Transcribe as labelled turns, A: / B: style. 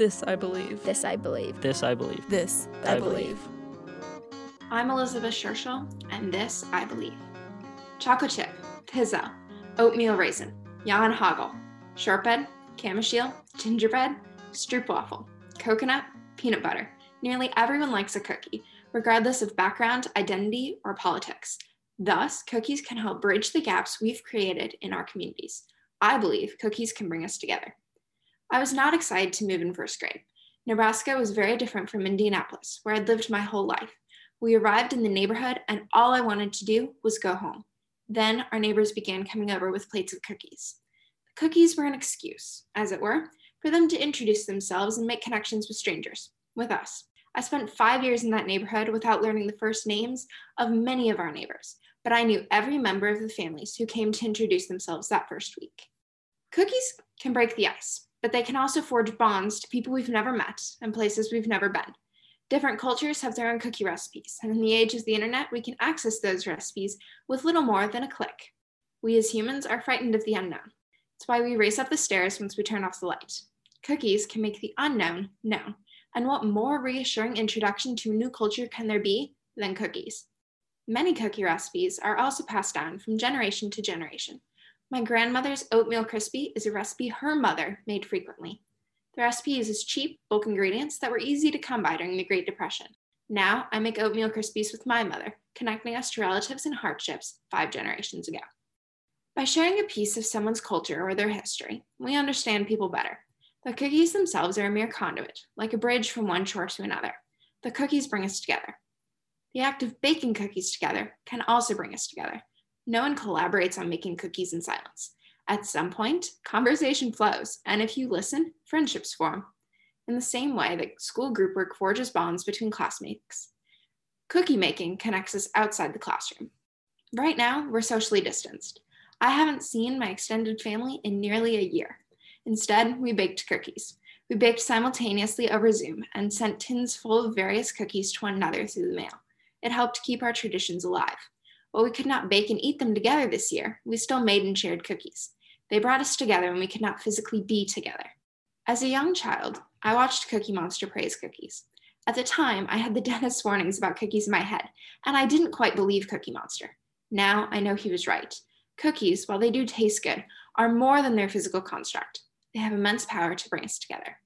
A: This I believe.
B: This I believe.
C: This I believe.
A: This
C: I
A: I
C: believe.
A: believe.
D: I'm Elizabeth Scherschel, and this I believe. Chocolate chip, pizzelle, oatmeal raisin, Jan Hagel, shortbread, camachile, gingerbread, stroopwafel, coconut, peanut butter. Nearly everyone likes a cookie, regardless of background, identity, or politics. Thus, cookies can help bridge the gaps we've created in our communities. I believe cookies can bring us together. I was not excited to move in first grade. Nebraska was very different from Indianapolis, where I'd lived my whole life. We arrived in the neighborhood, and all I wanted to do was go home. Then our neighbors began coming over with plates of cookies. The cookies were an excuse, as it were, for them to introduce themselves and make connections with strangers, with us. I spent five years in that neighborhood without learning the first names of many of our neighbors, but I knew every member of the families who came to introduce themselves that first week. Cookies can break the ice, but they can also forge bonds to people we've never met and places we've never been. Different cultures have their own cookie recipes, and in the age of the internet, we can access those recipes with little more than a click. We as humans are frightened of the unknown. It's why we race up the stairs once we turn off the light. Cookies can make the unknown known, and what more reassuring introduction to a new culture can there be than cookies? Many cookie recipes are also passed down from generation to generation. My grandmother's oatmeal crispy is a recipe her mother made frequently. The recipe uses cheap, bulk ingredients that were easy to come by during the Great Depression. Now I make oatmeal crispies with my mother, connecting us to relatives and hardships five generations ago. By sharing a piece of someone's culture or their history, we understand people better. The cookies themselves are a mere conduit, like a bridge from one shore to another. The cookies bring us together. The act of baking cookies together can also bring us together. No one collaborates on making cookies in silence. At some point, conversation flows, and if you listen, friendships form. In the same way that school group work forges bonds between classmates, cookie making connects us outside the classroom. Right now, we're socially distanced. I haven't seen my extended family in nearly a year. Instead, we baked cookies. We baked simultaneously over Zoom and sent tins full of various cookies to one another through the mail. It helped keep our traditions alive. While we could not bake and eat them together this year, we still made and shared cookies. They brought us together when we could not physically be together. As a young child, I watched Cookie Monster praise cookies. At the time, I had the dentist's warnings about cookies in my head, and I didn't quite believe Cookie Monster. Now I know he was right. Cookies, while they do taste good, are more than their physical construct. They have immense power to bring us together.